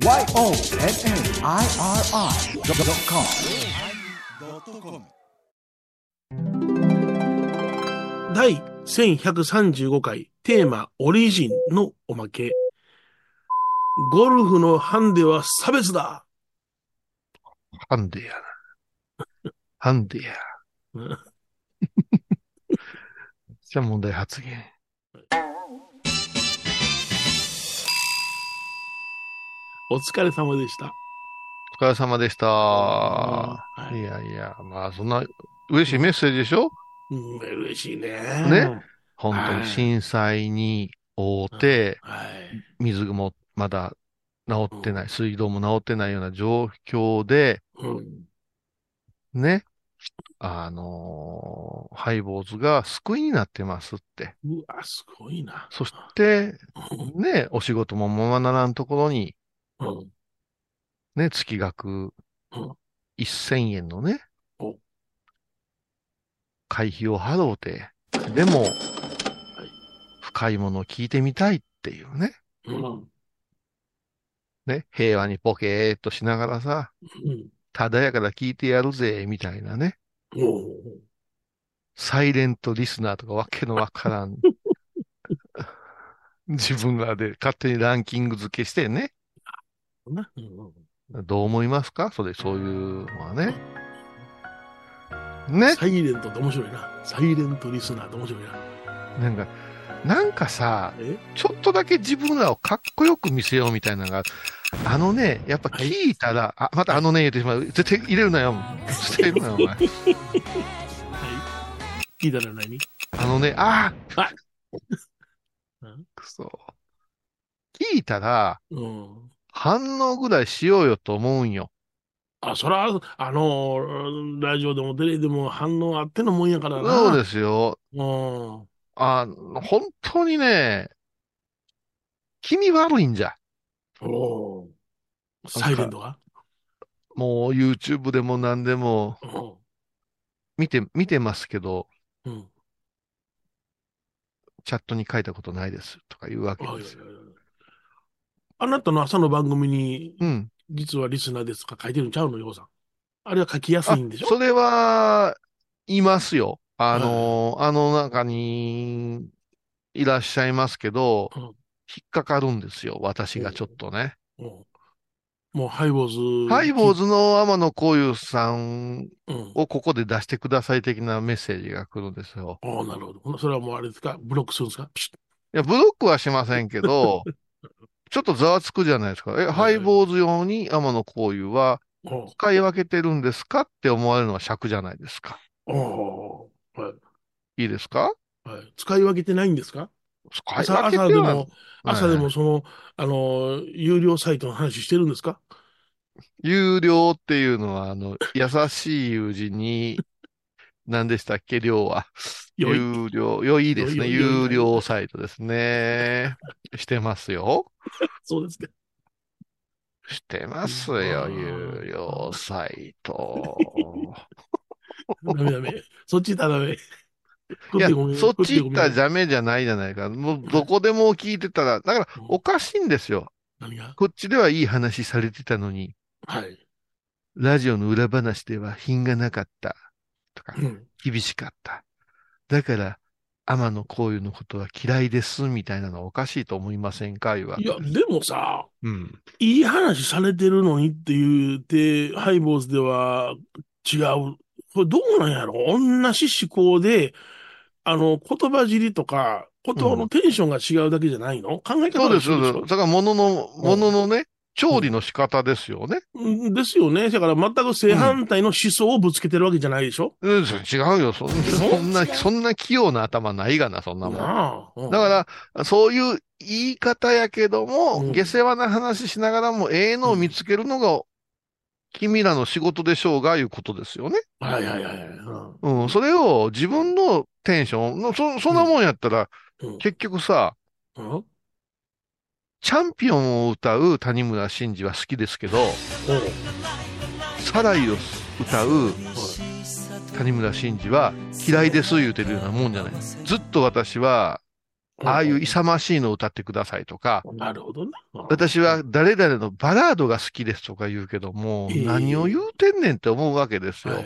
YONNIRI.com 第1135回テーマオリジンのおまけ。ゴルフのハンデは差別だハンデやな。ハンデや。じゃあ問題発言。お疲れ様でした。お疲れ様でした。はいいやいや、まあそんな嬉しいメッセージでしょ？うん、嬉しいね。ね？本当はいに震災に遭って、はい。水もまだ治ってない、水道も治ってないような状況で、うん。ね、あのーハイボーズが救いになってますって。うわ、すごいな。そして、ね、お仕事もままならんところに、うん。ね、月額うん1000円のねお、会費を払うて、でも、深いものを聞いてみたいっていうね、うん。ね、平和にポケーっとしながらさ、うん。ただやから聞いてやるぜ、みたいなね、おうサイレントリスナーとかわけのわからん。自分らで勝手にランキング付けしてね、なうんどう思いますか？それ、そういうのはね。ね？サイレントって面白いな。サイレントリスナーって面白いな。なんか、なんかさ、え？ちょっとだけ自分らをかっこよく見せようみたいなのが、あのね、やっぱ聞いたら、あ、またあのね言ってしまう。絶対入れるなよ。絶対入れるなよ、お前。はい。聞いたら何？あのね、あああくそ。聞いたら、うん。反応ぐらいしようよと思うんよ。あ、そら、あの、ラジオでもテレビでも反応あってのもんやからな。そうですよ。うん。あ、本当にね、気味悪いんじゃ。おーサイレントが？もう YouTube でも何でも見て、見てますけど、うん。うん。チャットに書いたことないですとか言うわけですよ。はいはいはいあなたの朝の番組に、うん。実はリスナーですとか書いてるんちゃうの、ようさん。あれは書きやすあいんでしょ？それは、いますよ。あの、あの中にいらっしゃいますけど、うん引っかかるんですよ。私がちょっとね。うんもうハイボーズ。ハイボーズの天野幸雄さんうん。をここで出してください的なメッセージが来るんですよ。ああ、なるほど。それはもうあれですか？ブロックするんですか？いや、ブロックはしませんけど、ちょっとざわつくじゃないですか。え、ハイボーズ用に天野幸雄は使い分けてるんですかって思われるのは尺じゃないですか。はい。いいですか？はい。使い分けてないんですか？使い朝分けては朝でも、朝ではいもその、あの、有料サイトの話してるんですか？有料っていうのは、あの、優しい友人に、何でしたっけ、量は。有料、良いですね。有料サイトですね。してますよ。そうですか。してますよ、うん有料サイト。ダメダメ。そっち行ったらダメ。いや、そっち行ったらゃ。ダメじゃないじゃないか。もう、どこでも聞いてたら、だから、おかしいんですよ。何が？こっちではいい話されてたのに、はい。ラジオの裏話では品がなかった。厳しかった。だから、天野幸雄のことは嫌いです、みたいなのはおかしいと思いませんかいや、でもさ、うん。いい話されてるのにって言って、ハイボーズでは違う。これどうなんやろ？同じ思考で、あの、言葉尻とか、言葉のテンションが違うだけじゃないの、考え方そうです、が一緒でしょ？そうです。だから、ものの、もののね、調理の仕方ですよね。うんですよね。だから全く正反対の思想をぶつけてるわけじゃないでしょ、うん、違うよ。そんそんな、そんな器用な頭ないがな、そんなもん。うんだから、そういう言い方やけども、うん下世話な話しながらも、ええのを見つけるのが、君らの仕事でしょうが、いうことですよね。はいはいはいはい。うんうん、それを自分のテンションの、そ、そんなもんやったら、うん結局さ、うんチャンピオンを歌う谷村新司は好きですけど、サライを歌う谷村新司は嫌いです言うてるようなもんじゃない。ずっと私はああいう勇ましいのを歌ってくださいとか、なるほどね。私は誰々のバラードが好きですとか言うけども、ええ何を言うてんねんって思うわけですよは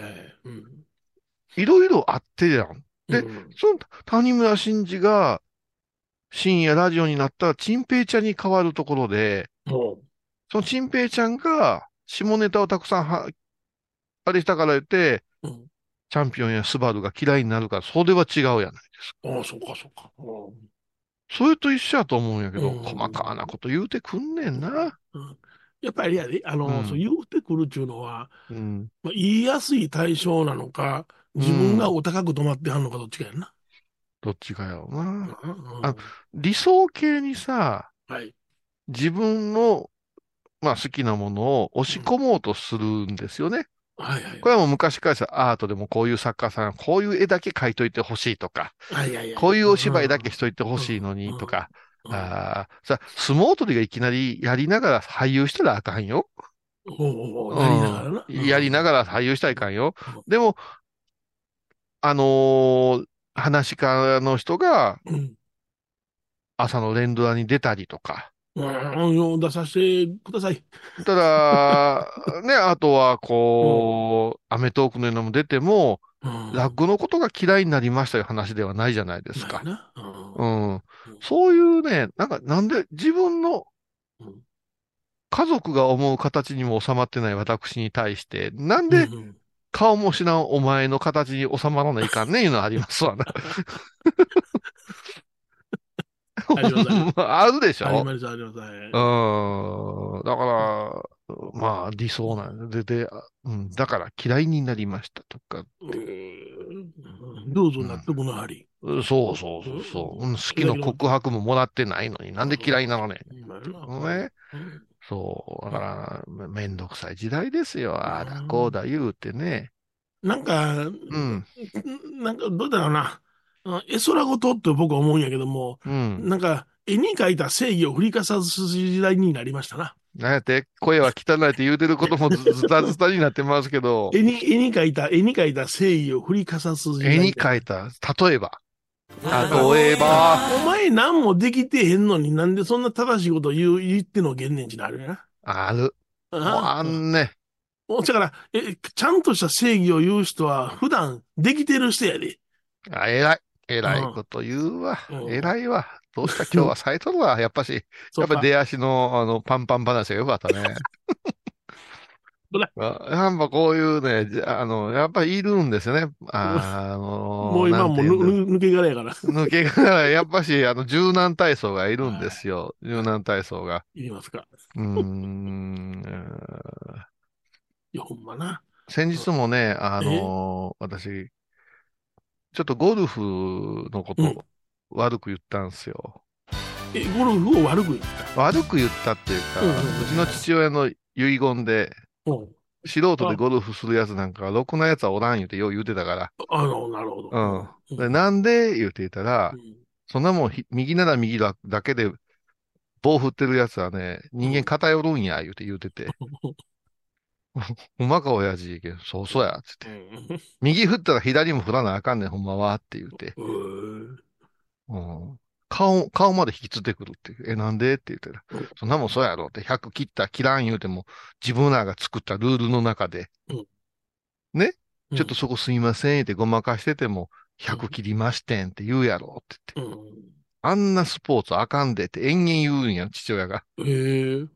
い。ろいろあってやん。でうんその谷村新司が深夜ラジオになったら、チンペイちゃんに変わるところで、もそのチンペイちゃんが下ネタをたくさんは、あれしたから言って、う、うん。チャンピオンやスバルが嫌いになるから、それは違うやないですか。ああ、そうか、そうか。うんそれと一緒やと思うんやけど、うん細かなこと言うてくんねんな。うんやっぱりやで、あの、うんそう言うてくるっていうのは、うん。まあ、言いやすい対象なのか、自分がお高く止まってはんのかどっちかやんな。どっちかやろな。うんあ理想系にさ、はい。自分の、まあ好きなものを押し込もうとするんですよね。はいはい。これはもう昔からさ、アートでもこういう作家さん、こういう絵だけ描いといてほしいとか、はいはいはいこういうお芝居だけしといてほしいのにとか、うんああ、さ、相撲取りがいきなりやりながら俳優したらあかんよ。やりながらやりながら俳優したらいかんようん。でも、あのー話し家の人がうん。朝の連ドラに出たりとか、うん、出させてください。ただ、ね、あとはこう、アメトークのようなのも出ても、うん。落語のことが嫌いになりましたいう話ではないじゃないですか。なうん。うん。そういうね、なんか、なんで自分のうん。家族が思う形にも収まってない私に対して、なんで顔も知らんお前の形に収まらないかんねいうのはありますわな。あるでしょ？あります、あります。はい。うん。だから、まあ理想なんで、で、うん、だから嫌いになりましたとか、うん。どうぞ納得のあり。そうそうそうそう、うん。好きの告白ももらってないのになんで嫌いなのね。うん。ねうんそう。だから、めめんどくさい時代ですよ。ああだこうだ言うてね。なんか、うん。なんか、どうだろうな。あ絵空事って僕は思うんやけども、うん。なんか、絵に描いた正義を振りかざす時代になりましたな。なんやって、声は汚いって言うてることもずずたずたになってますけど、絵に、絵に描いた、絵に描いた正義を振りかざす時代。絵に描いた、例えば。例えば、お前何もできてへんのになんでそんな正しいこと言う、言ってんの現年地になるよな。ある。もうああんね。だから、え、ちゃんとした正義を言う人は普段できてる人やで。あ、偉い。偉いこと言うわ。うん偉いわ。どうした？今日は咲いとるわ。やっぱし、やっぱ出足の、あの、パンパン話が良かったね。やっぱこういうね、あの、やっぱりいるんですよね。あの、もう今も抜け殻やから。抜けが、やっぱし、あの、柔軟体操がいるんですよ。柔軟体操が。いりますか。うーん。いや、ほんまな。先日もね、あの私、ちょっとゴルフのこうんと悪く言ったんですよ。え、ゴルフを悪く言った？悪く言ったっていうか、うんうんうちの父親の遺言で、うん素人でゴルフするやつなんか、ろくなやつはおらん言うてよう言うてたから。あの、なるほど。うん。でなんで言うてたらう、んそんなもんひ、右なら右だだけで、棒振ってるやつはね、人間偏るんや、言うて言うてて。ほんまか、親父。そうそうや、つって。右振ったら左も振らなあかんねん、ほんまは、って言うて。うんうん。顔、顔まで引きつってくるっていう。え、なんで？って言ったらうん、そんなもんそうやろって、100切った、切らん言うても、自分らが作ったルールの中で、ね？ちょっとそこすいませんってごまかしてても、100切りましてんって言うやろって言って。うん。あんなスポーツあかんでって延々言うんや、父親が。ええうん。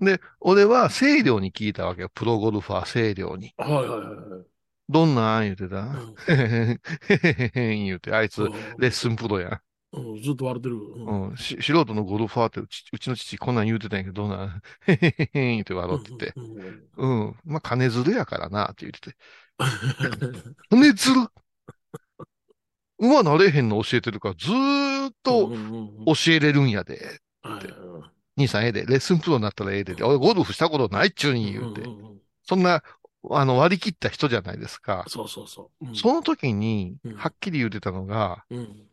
で、俺は清涼に聞いたわけよ。プロゴルファー清涼に。はいはいはいはい。どんなん言うてた？うん へへへへへへん言うて、あいつ、レッスンプロやうん、ずっと笑ってる。うんん。うん。し素人のゴルファーってうち、うちの父こんなん言うてたんやけど、どんなん へへへへん言うて笑ってて。うんうんうん。まあ、金づるやからな、って言ってて。金づる？馬なれへんの教えてるから、ずーっと教えれるんやで。はい兄さんええで、レッスンプロになったらええで。俺ゴルフしたことないっちゅうに言うて。そんな、あの、割り切った人じゃないですか。そうそうそう。うんその時にうん、はっきり言うてたのが、うん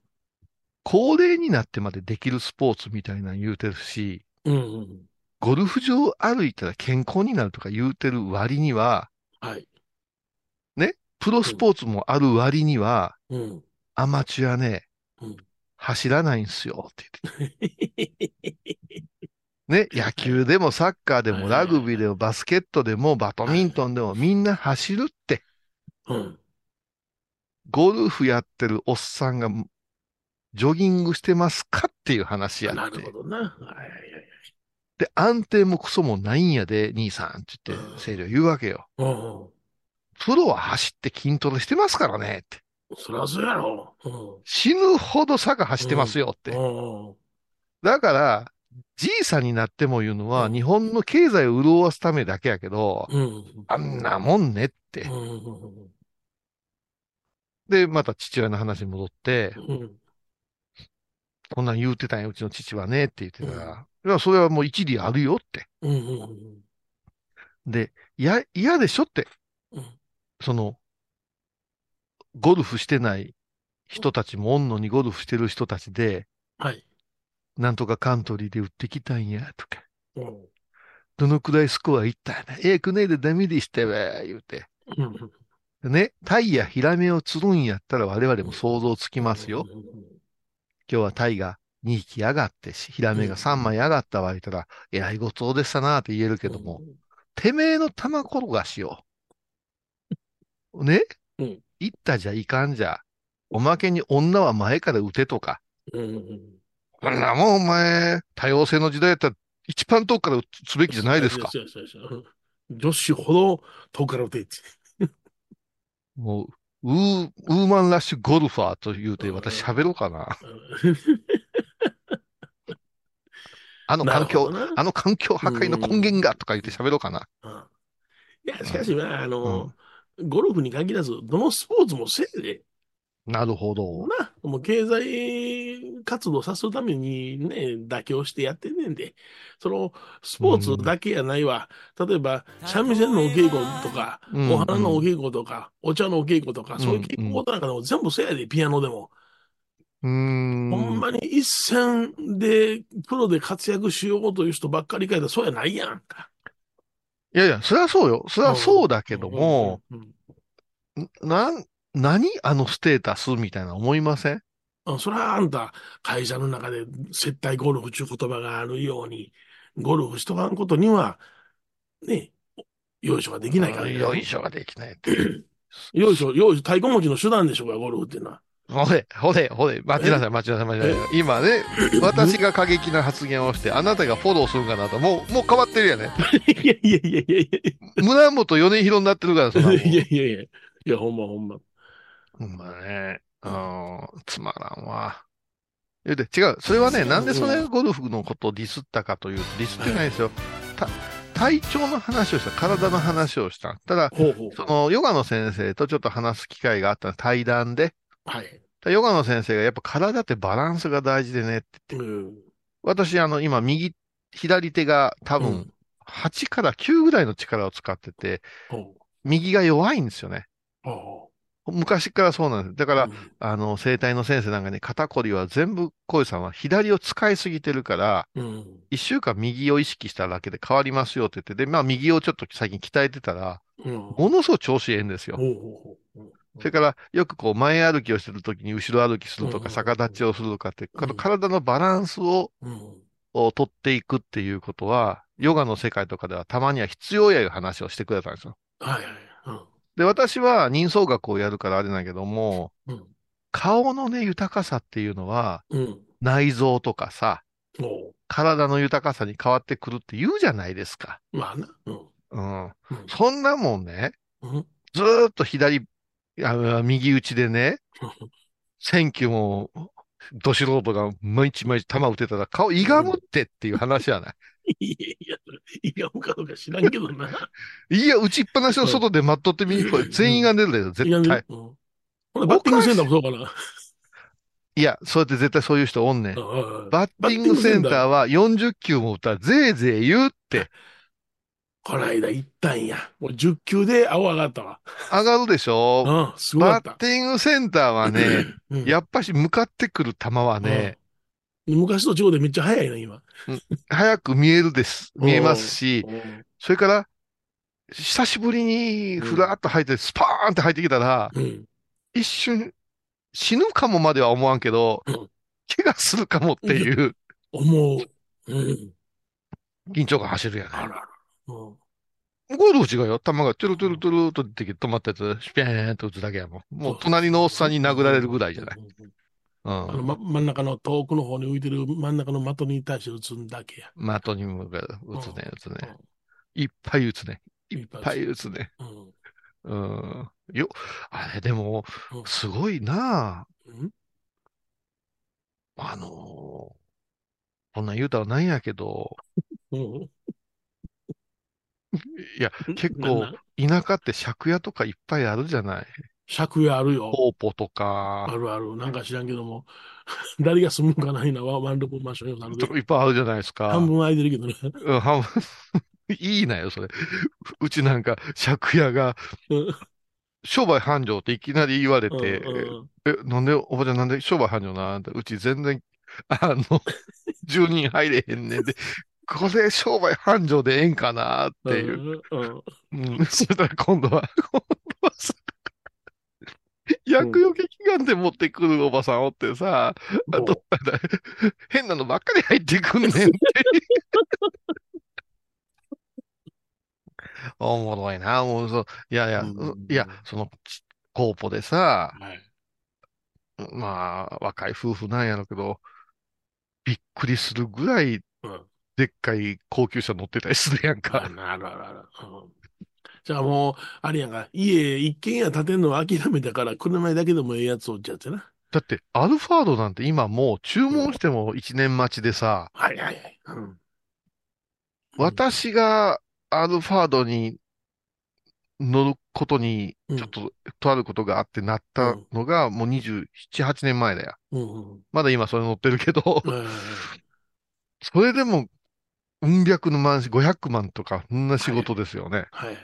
高齢になってまでできるスポーツみたいなの言うてるし、うんうん。ゴルフ場歩いたら健康になるとか言うてる割には、はい。プロスポーツもある割には、うん。アマチュアねうん、走らないんすよって言って。ね、野球でもサッカーでもラグビーでもバスケットでもバドミントンでもみんな走るって。うん。ゴルフやってるおっさんがジョギングしてますかっていう話やってなる。ほどな。はいはいはい。で、安定もクソもないんやで、兄さんって言って、清涼言うわけよ。うん。プロは走って筋トレしてますからねって。そりゃそうやろ。うん。死ぬほど坂走ってますよって。うん。だから、じいさんになっても言うのは、うん日本の経済を潤すためだけやけど、うん。あんなもんねってう。ん。で、また父親の話に戻って、うん。こんなん言うてたんや、うちの父はねって言ってたら、いや、それはもう一理あるよって。うん。うん。で、いや、嫌でしょって、うん。その、ゴルフしてない人たちもおんのにゴルフしてる人たちで、はい。なんとかカントリーで売ってきたんや、とか。うん。どのくらいスコアいったんやな。ええくねえでダメでしたわ、言うて。うん。でね、タイやヒラメを釣るんやったら我々も想像つきますよ。今日はタイが2匹上がってし、ヒラメが3枚上がったわ、言ったら、えらいごちそうでしたなって言えるけども、てめえの玉転がしを。ね？うん言ったじゃいかんじゃ。おまけに女は前から撃てとか。うん。うん。こんなもんお前、多様性の時代やったら一番遠くから撃つべきじゃないですか。女子ほど遠くから打てって。もう、ウー、ウーマンラッシュゴルファーと言うて私喋ろうかな。あの環境、あの環境破壊の根源がとか言って喋ろうかな。うん。いや、しかし、まあ、あの、ゴルフに限らず、どのスポーツもせいで、なるほど。な、もう経済活動させるためにね、妥協してやってんねんで、その、スポーツだけやないわ。例えば、三味線のお稽古とか、うんお花のお稽古とか、お茶のお稽古とか、んそういう稽古事なんかでも全部せやで、ピアノでも。うーん。ほんまに一戦で、プロで活躍しようという人ばっかりかいたら、そうやないやんか。いやいや、そりゃそうよ。そりゃそうだけども、うん、うんなん、何あのステータスみたいな思いません？うんそれはあんた、会社の中で接待ゴルフという言葉があるように、ゴルフしとかんことには、ね、よいしょができないから、よいしょができないって。よいしょ、よいしょ、太鼓持ちの手段でしょうが、ゴルフっていうのは。ほれ、ほれ、ほれ、待ちなさい、待ちなさい、待ちなさい。今ね、私が過激な発言をして、あなたがフォローするかなと、もう、もう変わってるやね。いやいやいやいやい村本米広になってるから、そ いやいやいや。いや、ほんまほんま。ほんまね、うん、つまらんわ。違う。それはね、なんでそれゴルフのことをディスったかというと、ディスってないですよ。た体調の話をした、体の話をした。ただ、ほうほう。その、ヨガの先生とちょっと話す機会があった対談で、はい。ヨガの先生がやっぱ体ってバランスが大事でねって。うん。私、あの、今、右、左手が多分うん、8から9ぐらいの力を使ってて、ほう右が弱いんですよね。ほ昔からそうなんです。だう。からう、んあの、整体の先生なんかに肩こりは全部、小井さんは左を使いすぎてるから、うん。一週間右を意識しただけで変わりますよって言って、で、まあ右をちょっと最近鍛えてたら、うん。ものすごく調子いいんですよ。それから、よくこう前歩きをしてるときに後ろ歩きするとかうん逆立ちをするとかって、うんこの体のバランスをうん。を取っていくっていうことは、ヨガの世界とかではたまには必要やいう話をしてくれたんですよ。はいはい。うん。で、私は人相学をやるからあれなんやけども、うん。顔のね、豊かさっていうのは、うん。内臓とかさ、ほ体の豊かさに変わってくるって言うじゃないですか。う。まあな。うん。うん。うんそんなもんね、うん。ずーっと左、あ右打ちでね、選挙も、ど素人が毎日毎日球打ってたら顔いがむってっていう話やない。いやいや、いや、むかどうか知らんけどな。いや、打ちっぱなしの外で待っとってみにこれ全員が出るでしょ、いや絶対。うんほなバッティングセンターもそうかな。いや、そうやって絶対そういう人おんねん。うんバッティングセンターは40球も打ったらぜいぜい言うってこないだ行ったんや。もう10球で青上がったわ。上がるでしょ？うん、すごかった。バッティングセンターはね、うんやっぱし向かってくる球はね、うん昔と違うでめっちゃ速いな、今。早く見えるです。見えますし、うんそれから、久しぶりにふらっと入って、スパーンって入ってきたら、うん。一瞬、死ぬかもまでは思わんけどうん、怪我するかもっていう思う。うん。緊張感走るやね。あらルフ違うよ。球がトゥルトゥルトゥルと出てきて止まったやつ、シュピーンと打つだけやもん。もう隣のおっさんに殴られるぐらいじゃない。うんうん。あの、ま、真ん中の遠くの方に浮いてる真ん中の的に対して打つんだけや。的に向かう打つね、打つね。うんいっぱい打つね。いっぱい打つね。うん。うん。よ、あれでもう、んすごいなうん？あのーこんなん言うたらなんやけど、うん。いや、結構田舎って借家とかいっぱいあるじゃない。借家あるよ。ポーポとあか、るある。なんか知らんけども。誰が住むんかないな。ワワンルームマンションよないっぱいあるじゃないですか。半分空いてるけどね。うん、半分 いいなよ、それ。うちなんか、借家が、うん商売繁盛っていきなり言われて、うんえ、なんで、おばちゃんなんで商売繁盛なんて、うち全然、あの、住人入れへんねんで、これ商売繁盛でええんかなっていう。うんうんうん、そしたら今度は、今度はさ、薬用劇眼で持ってくるおばさんおってさ、あと、変なのばっかり入ってくんねんって。おもろいな、もうそう、いやいや、うんいや、その、ちコーポでさ、はい。まあ、若い夫婦なんやろうけど、びっくりするぐらいうん。でっかい高級車乗ってたりするやんあか。なるあるある。うんじゃあもう、あれやんか、家一軒家建てんの諦めたから、車だけでもええやつおっちゃってな。だって、アルファードなんて今もう注文しても1年待ちでさ、はいはいはい。うん。私がアルファードに乗ることに、うんちょっと、とあることがあってなったのが、もう27、8年前だよ。うんうん。まだ今それ乗ってるけど、うんそれでも、うん百の万、500万とか、そんな仕事ですよね。はい。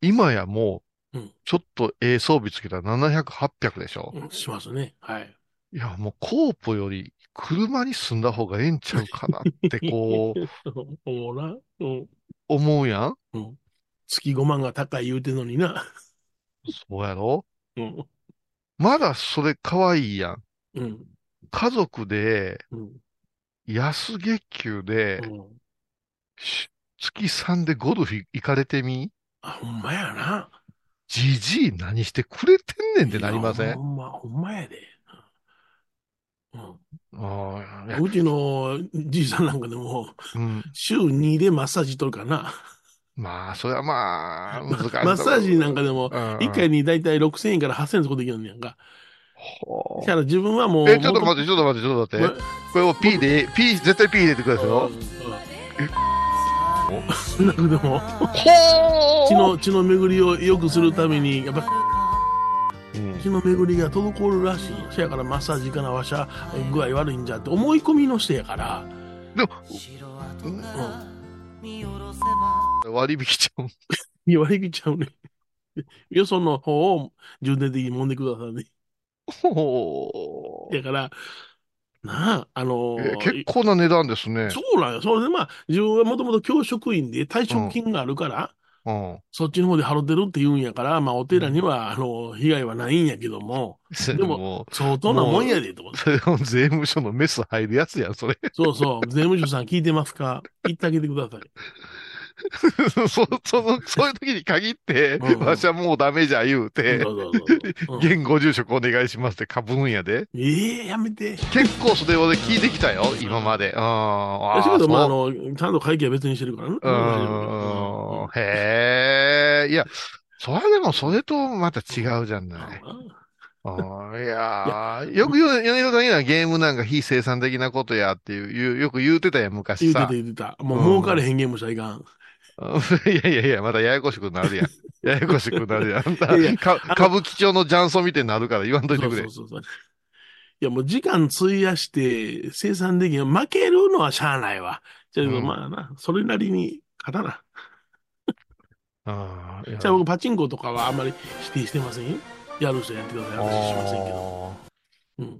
今やもううん、ちょっとええ装備つけたら700、800でしょ？うんしますね。はい。いや、もうコーポより車に住んだ方がええんちゃうかなってこう、思うな。うん。思うやん？うん。月5万が高い言うてんのにな。そうやろ？うん。まだそれ可愛いやん。うん。家族で、うん。安月給で、うん。し月3でゴルフ行かれてみ？あ、ほんまやな。じじい何してくれてんねんってなりません？ほんま、ほんまやで。うん。あうちのじいさんなんかでも、うん。週2でマッサージ取るからな。まあ、それはまあ、難しい。マッサージなんかでも、うんうん1回にだいたい6000円から8000円そこできるんやんか。ほうだから自分はもう。え、ちょっと待って、ちょっと待って、ちょっと待って。これを P で、P、絶対 P 入れてくださいよ。うん。なんかでも、ほ血の、血の巡りを良くするために、やっぱうん血の巡りが滞るらしい。そやからマッサージかなわしゃ具合悪いんじゃって思い込みの人やから。でも、うん。割引ちゃう。言われきちゃうね。よその方を重点的に揉んでくださいね。ほうだから、なあ、あのえー結構な値段ですね。そうなんよ。それでまあ、自分はもともと教職員で退職金があるから、うん。そっちの方で払ってるって言うんやから、まあ、お寺には、あの、被害はないんやけども、それでもも相当なもんやで、と思っう、て。それは税務署のメス入るやつやん、それ。そうそう、税務署さん聞いてますか？言ってあげてください。そ その、そういう時に限って、わしはもうダメじゃ言うそて、うそうそうそう。うん現ご住職お願いしますってかぶんやで。ええやめて。結構それ俺聞いてきたよ、今まで。うん。あだけど、まあ、あの、ちゃんと会計は別にしてるからね。うーん。へえ。いや、それでもそれとまた違うじゃない。いやーよく言う、米広さん言うのはゲームなんか非生産的なことやっていう、よく言うてたやん、言昔さうてた。言うてた。もううん儲かれへんゲームしたらいかん。いやいやいや、またややこしくなるやん。ややこしくなるやん。いやいやか歌舞伎町の雀荘みたいになるから言わんといてくれそうそう。そうそう。いや、もう時間費やして生産できん。負けるのはしゃあないわ。じゃあ、うんまあな、それなりに勝たな。あーいやじゃあ僕、パチンコとかはあんまり否定してませんよ。やる人やってください。話しませんけど。あうん。ー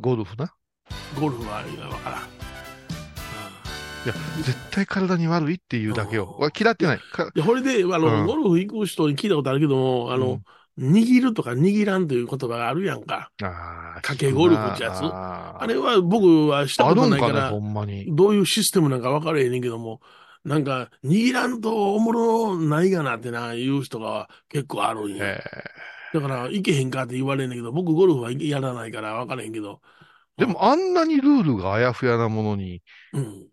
ゴルフな？ゴルフは、いや、わからん。いや、絶対体に悪いっていうだけよ。うん俺嫌ってない。かで、これで、あの、うんゴルフ行く人に聞いたことあるけども、あの、握るとか握らんという言葉があるやんか。ああ、かけゴルフってやつあれは僕はしたことないかあるんかね、らほ、んまに。どういうシステムなんか分からへんねんけども、なんか、握らんとおもろないがなってな、言う人が結構あるんや。えだから、行けへんかって言われんねんけど、僕ゴルフはやらないから分からへんけど。ーでもあんなにルールがあやふやなものに、うん。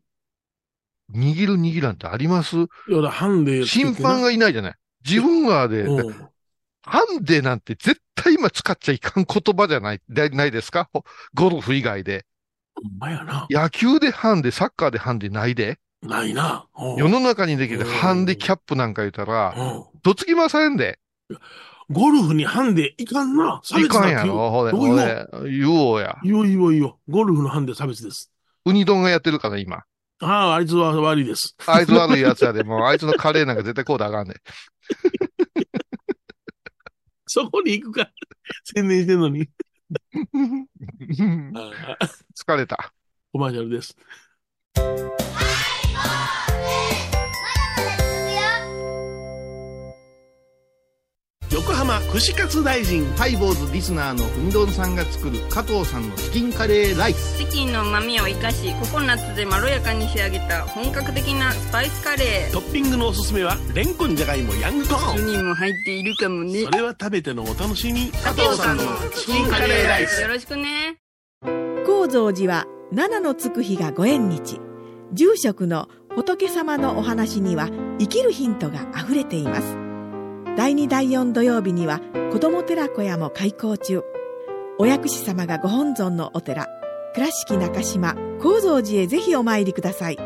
握る握らんってあります？いや、ハンデ審判がいないじゃない。自分がで、うん。ハンデなんて絶対今使っちゃいかん言葉じゃない、でないですか？ほゴルフ以外で。ほんまやな。野球でハンデ、サッカーでハンデないで。ないな。うん世の中にできるうんハンデキャップなんか言ったら、うんどつきませんで。ゴルフにハンデいかんな。差い別だって言う。かんやろ、ほれ、どう言おうほれ、言おうや。いいよいいよいいよ。ゴルフのハンデ差別です。ウニ丼がやってるから、今。ああ、あいつは悪いです。あいつ悪いやつやで、もう、あいつのカレーなんか絶対こうだあかんね。そこに行くか。宣伝してんのに。疲れた。コマーシャルです。横浜串カツ大臣。ハイボーズリスナーのうみどんさんが作る加藤さんのチキンカレーライス。チキンの旨味を生かしココナッツでまろやかに仕上げた本格的なスパイスカレトッピングのおすすめはレンコンじゃがいもヤングコーーンにも入っているかもね。それは食べてのお楽しみ。加藤さんのチキンカレーライス。よろしくね。高蔵寺は七のつく日がご縁日。住職の仏様のお話には生きるヒントがあふれています第2第4土曜日には子ども寺小屋も開校中。お薬師様がご本尊のお寺倉敷中島・高蔵寺へぜひお参りください。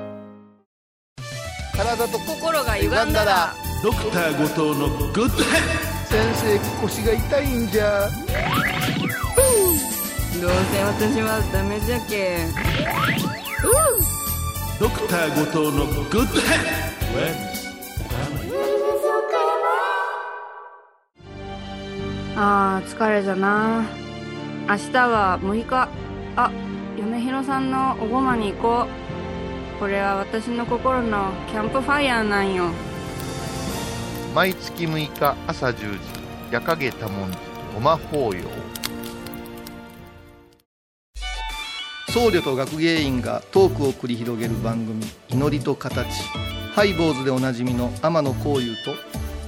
体と心が歪んだらドクター後藤のグッドヘッ先生腰が痛いんじゃ。どうせ私はダメじゃけドクター後藤のグッドあー疲れじゃな。明日は6日。あ嫁ひろさんのおごまに行こう。これは私の心のキャンプファイヤーなんよ。毎月6日朝10時、夜影多文字、ごま法要。僧侶と学芸員がトークを繰り広げる番組「祈りと形」ハイボーズでおなじみの天野幸雄と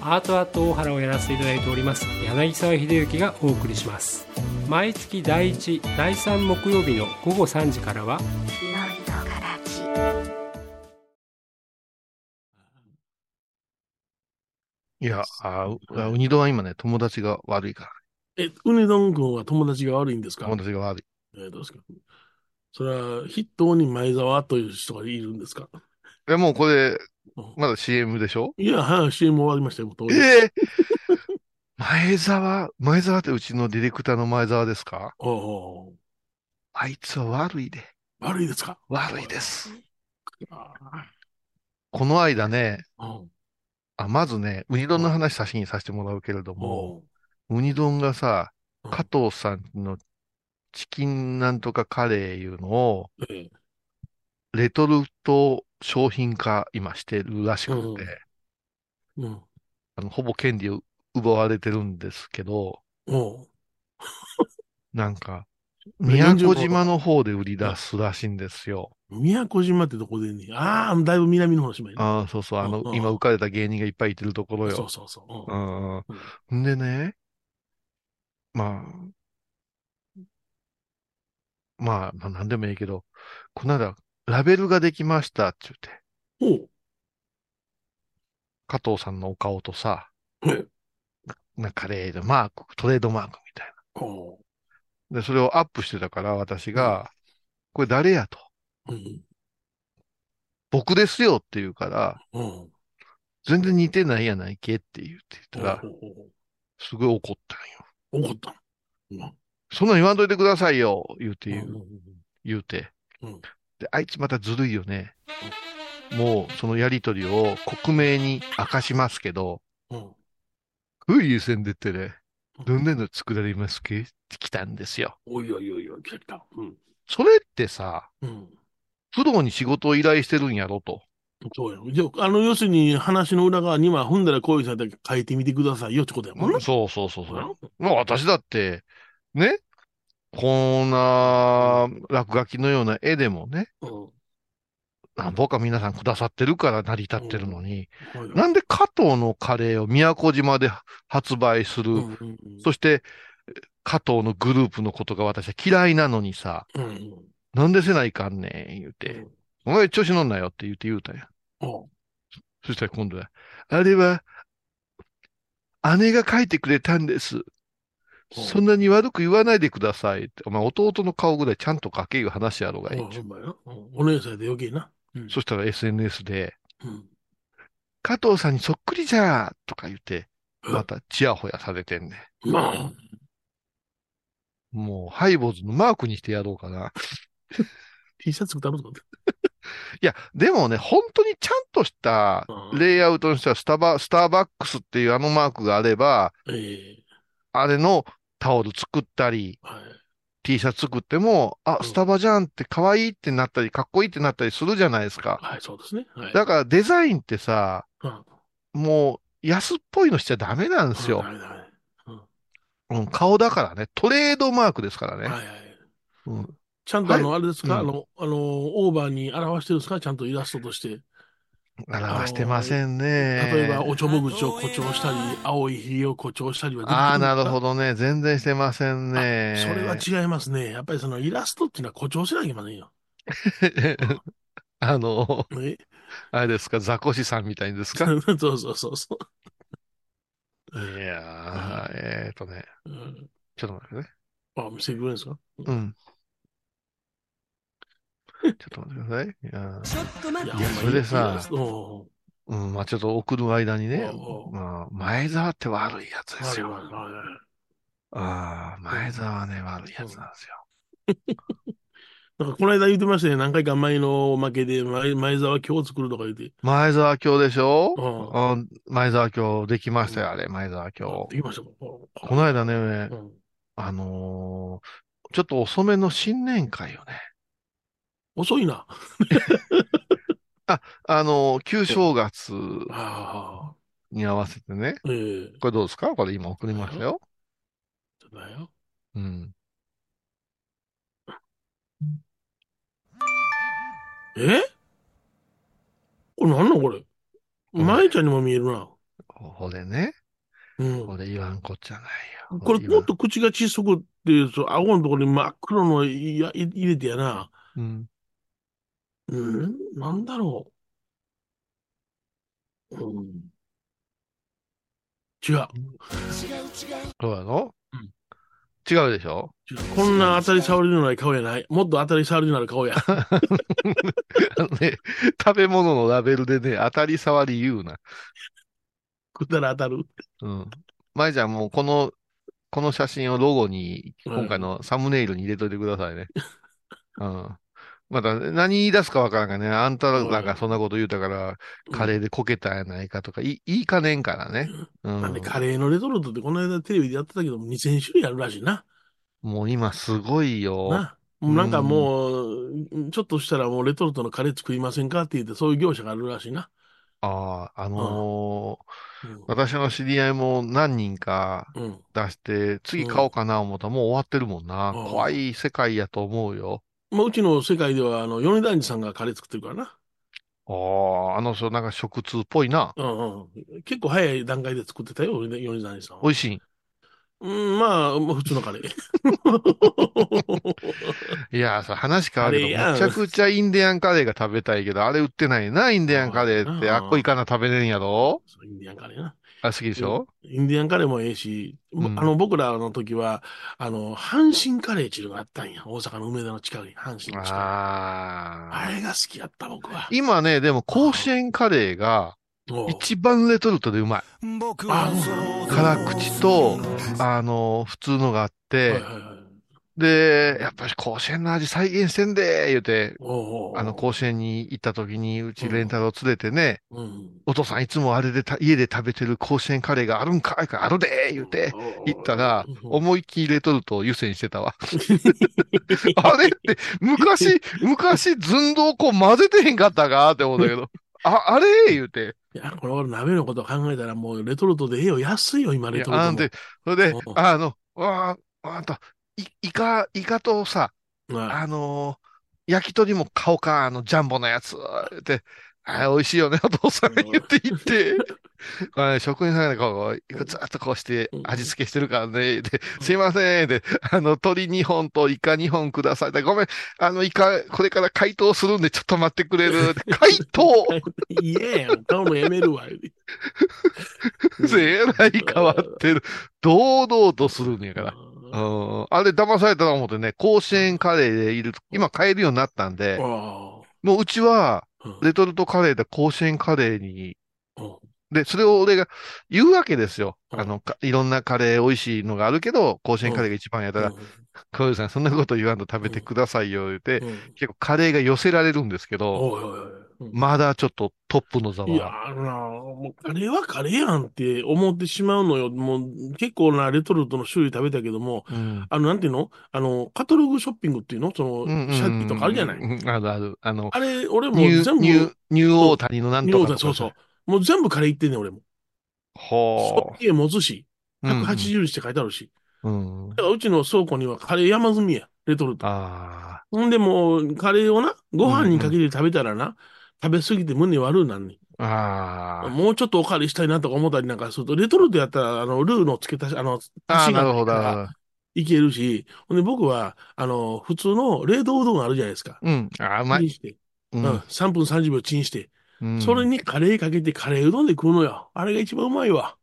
アートアート大原をやらせていただいております柳沢秀幸がお送りします。毎月第1第3木曜日の午後3時からはいや、あうあウニ丼は今ね、友達が悪いかえ、ウニドン君は友達が悪いんですら。か？友達が悪い。えーどうですか？それは筆頭に前澤という人がいるんですか？え、もうこれうん、まだ CM でしょ？いや、はい、CM 終わりましたよ、ええ。前澤、前澤ってうちのディレクターの前澤ですか？あいつは悪いで。悪いですか？悪いです。あこの間ね、あ、まずね、ウニ丼の話先にさせてもらうけれども、ウニ丼がさ、うん。加藤さんのチキンなんとかカレーいうのを、ええ。レトルト商品化今してるらしくうんて、うん。あの、ほぼ権利を奪われてるんですけど、なんか、ね宮古島の方で売り出すらしいんですよ。宮古島ってどこでねああ、だいぶ南の方の島やね。ああ、そうそう、あのう、ん今浮かれた芸人がいっぱいいてるところそうよ。そうそう。ううんんうん。んでね、まあ、まあ、まあ、なんでもいいけど、この間、ラベルができましたって言って、加藤さんのお顔とさ、えなカレーのマーク、トレードマークみたいな。で、それをアップしてたから、私が、これ誰やと。うん。僕ですよって言うから、うん。全然似てないやないけって言って言ったら、すごい怒ったんよ。怒ったの？そんなん言わんといてくださいよ言うて言う、うん言うて。うんで、あいつまたずるいよね。もう、そのやりとりを克明に明かしますけど、うんふい線出てね、どんなの作られますかって来たんですよ。おいおいおいおい、来た。うん。それってさ、うん。プロに仕事を依頼してるんやろと。そうやろ。じゃあ、あの、要するに話の裏側には、踏んだらこういうされて書いてみてくださいよってことやもんな。そうそうそうそう。まあ私だって、ね、こんな落書きのような絵でもね、うん。なんぼか皆さんくださってるから成り立ってるのに、はいなんで加藤のカレーを宮古島で発売する、そして加藤のグループのことが私は嫌いなのにさ、なんでせないかんねん、言うて、お前調子乗んなよって言って言うたんや。そしたら今度は、あれは、姉が書いてくれたんです。そんなに悪く言わないでくださいって。お前弟の顔ぐらいちゃんと書けいう話やろがいい。お姉さんで余計な。うんそしたら SNS で、うん加藤さんにそっくりじゃーとか言って、うんまたチヤホヤされてんねまあ、ん。もう、ハイボーズのマークにしてやろうかな。T シャツ作ったのと。いや、でもね、本当にちゃんとしたうんレイアウトにしたらスタバ、スターバックスっていうあのマークがあれば、ええあれのタオル作ったり、はい。T シャツ作っても、あ、うんスタバじゃんって可愛いってなったり、かっこいいってなったりするじゃないですか。はい、そうですね。はい。だからデザインってさ、うんもう安っぽいのしちゃダメなんですようん、顔だからね。トレードマークですからね。はいはい。うん、ちゃんとあの、あれですか、うんあの、あの、オーバーに表してるんですか？ちゃんとイラストとして。表してませんね。例えば、おちょぼ口を誇張したり、青いひげを誇張したりはああ、なるほどね。全然してませんね。それは違いますね。やっぱりそのイラストっていうのは誇張しなきゃいけませんよ。あの、ね、あれですか、ザコシさんみたいにですか？そうそうそうそう。いやー、えーとね、うん、ちょっと待ってね。あ、見せてくれるんですか？うん。ちょっと待ってください。いやーいやいやそれでさおうん、まあちょっと送る間にねまあ、前澤って悪いやつですよ。ああ、前澤はね、悪いやつなんですよ。なんかこの間言ってましたね。何回か前のおまけで、前前澤今日作るとか言って。前澤今日でしょ？うんうん前澤今日できましたよ、あれ、前澤今日。できましたか？ここの間ね、うんあのーちょっと遅めの新年会をね、遅いな。あのー旧正月ああ、に合わせてね、ええこれどうですか？これ今送りましたよ。ちょっとだよ。うん。え？これなんなんこれ？舞ちゃんにも見えるな。これね、うん。これ言わんこっちゃないよ。これもっと口が小さくって、そう、顎のところに真っ黒のいやい入れてやな。うん。うん？なんだろう。うん。違う。そうやろうん違うでしょ？こんな当たり障りのない顔やない。もっと当たり障りのある顔や。あのね、食べ物のラベルでね、当たり障り言うな。食ったら当たる？うん。前じゃんもうこの、この写真をロゴに、今回のサムネイルに入れといてくださいね。うん。また、何言い出すかわからんがね、あんたらがそんなこと言うたから、カレーでこけたやないかとか、い言いかねんからね。うん。なんでカレーのレトルトってこの間テレビでやってたけども2000種類あるらしいな。もう今すごいよ。な。もうなんかもう、ちょっとしたらもうレトルトのカレー作りませんかって言ってそういう業者があるらしいな。ああ、あのーうん。私の知り合いも何人かうん。出して、次買おうかな思ったらもう終わってるもんな。うん怖い世界やと思うよ。まあ、うちの世界では、あの、米田さんがカレー作ってるからな。ああ、あの人なんか食通っぽいな。うんうん。結構早い段階で作ってたよ、米田さんは。美味しい。うん、まあ、まあ普通のカレー。いやーさ、話変わるけど、めちゃくちゃインディアンカレーが食べたいけど、あれ売ってないな、インディアンカレーって。あっこいかな食べれんやろ？そうインディアンカレーな。あ、好きでしょ？インディアンカレーもええし、うんあの、僕らの時は、あの、阪神カレーっていうのがあったんや。大阪の梅田の近くに、阪神の近くに。あああ。れが好きやった、僕は。今ね、でも甲子園カレーが一番レトルトでうまい。あ辛口と、あの、普通のがあって、はいはいはい。で、やっぱり甲子園の味再現してんで、言うて、おうおうおうあの、甲子園に行った時に、うちレンタルを連れてね、うん。お父さんいつもあれでた家で食べてる甲子園カレーがあるんかいかあるで、言うて、行ったら、思いっきりレトルトを湯煎してたわ。あれって、昔、昔、寸胴こう混ぜてへんかったかって思うんだけど。あ、あれ言うて。いや、これ俺鍋のこと考えたらもうレトルトでええよ。安いよ、今レトルトも。あんで、それでう、んあの、わあ、あんた、い、イカ、イカとさ、はいあのー焼き鳥も買おうか、あの、ジャンボのやつ、って、あ美味しいよね、お父さんうん言って言って、これね職人さんがこう、ずっとこうしてうん味付けしてるからね、で、すいません、で、あの、鳥2本とイカ2本ください。でごめん、あの、イカ、これから解凍するんでちょっと待ってくれる。で 解凍いえやん。買うのやめるわ。えらい変わってる。堂々とするんやから。うん。あれ騙されたと思ってね、甲子園カレーでいる、今買えるようになったんで、あもううちは、レトルトカレーで甲子園カレーに、うん。で、それを俺が言うわけですよ。うん。あの、かいろんなカレー美味しいのがあるけど、甲子園カレーが一番やったら、小遊さんそんなこと言わんと食べてくださいよ、言うて、結構カレーが寄せられるんですけど、うんまだちょっとトップの座いや、は。あのな、もうカレーはカレーやんって思ってしまうのよ。もう結構なレトルトの種類食べたけども、うんあの、なんていうの？あの、カタログショッピングっていうの？その、うんうんうんシャッピとかあるじゃない？うんあるある。あの、あれ、俺も全部、ニュー、オータニのなんとかとか。そうそう。もう全部カレーいってんねん、俺も。ほそっちへ持つし、う。180にして書いてあるし。うん。うん。だからうちの倉庫にはカレー山積みや、レトルト。あほんでもう、カレーをな、ご飯にかけて食べたらな、食べ過ぎて胸悪うなんねん。あ。ああ。もうちょっとおかわりしたいなとか思ったりなんかすると、レトルトやったら、あの、ルーのつけたし、あの、足がなるほど。いけるし、ほんで僕は、あの、普通の冷凍うどんあるじゃないですか。うん。ああ、うまい。チンして、ううん、3分30秒チンして、うんそれにカレーかけてカレーうどんで食うのよ。あれが一番うまいわ。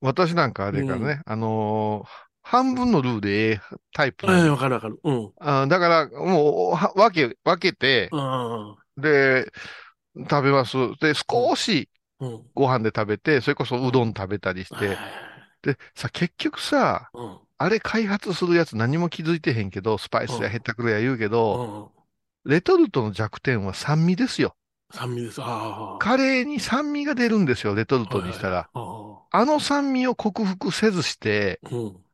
私なんかあれからね、あのー半分のルーでええタイプええわかるわかる。うん。あだから、もう、は分け、分けて、うん。で、食べます。で、少しうん。ご飯で食べて、それこそうどん食べたりして、で、さ、結局さ、うん。あれ開発するやつ何も気づいてへんけど、スパイスやへったくれや言うけうど、ん。レトルトの弱点は酸味ですよ。酸味です。ああ。カレーに酸味が出るんですよ、レトルトにしたら。ああ。あの酸味を克服せずして、うん。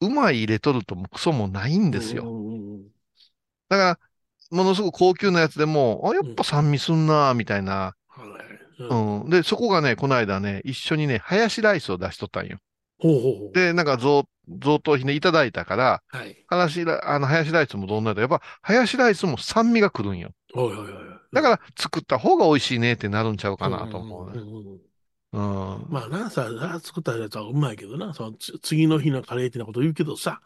うまいレトルトもクソもないんですよ。うんうんうん。だから、ものすごく高級なやつでも、あ、やっぱ酸味すんな、みたいな。はい。ううん。ん。で、そこがね、この間ね、一緒にね、ハヤシライスを出しとったんよ。ほうほうほう。で、なんか贈、贈答品でいただいたから、はい。ハヤシラ、あの、ハヤシライスもどんなやっぱ、ハヤシライスも酸味が来るんよ。おいおいおい。だから、作った方が美味しいねってなるんちゃうかなと思うね。んんうんうん。まあな、さ、さ作ったやつはうまいけどな、そのつ次の日のカレーってなこと言うけどさ、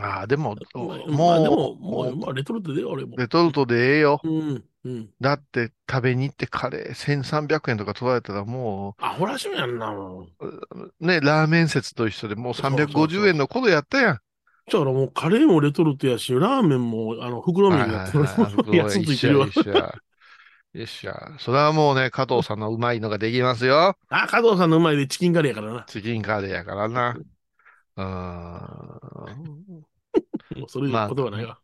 ああ、でも、まあもう、も、もう、まあ、レトルトでも。レトルトでええよ。うん、うん。だって、食べに行ってカレー1300円とか取られたらもアホらしいやんな、もう。う、ね、ラーメン説と一緒でもうそうそうそう350円の頃やったやん。だからもうカレーもレトルトやし、ラーメンも、あの、袋麺が、はいはいはい 安ついてるわ。一緒や、一緒や。それはもうね、加藤さんのうまいのができますよ。あ、加藤さんのうまいでチキンカレーやからな。チキンカレーやからな。うーん。もうそれ以上言葉ないわ。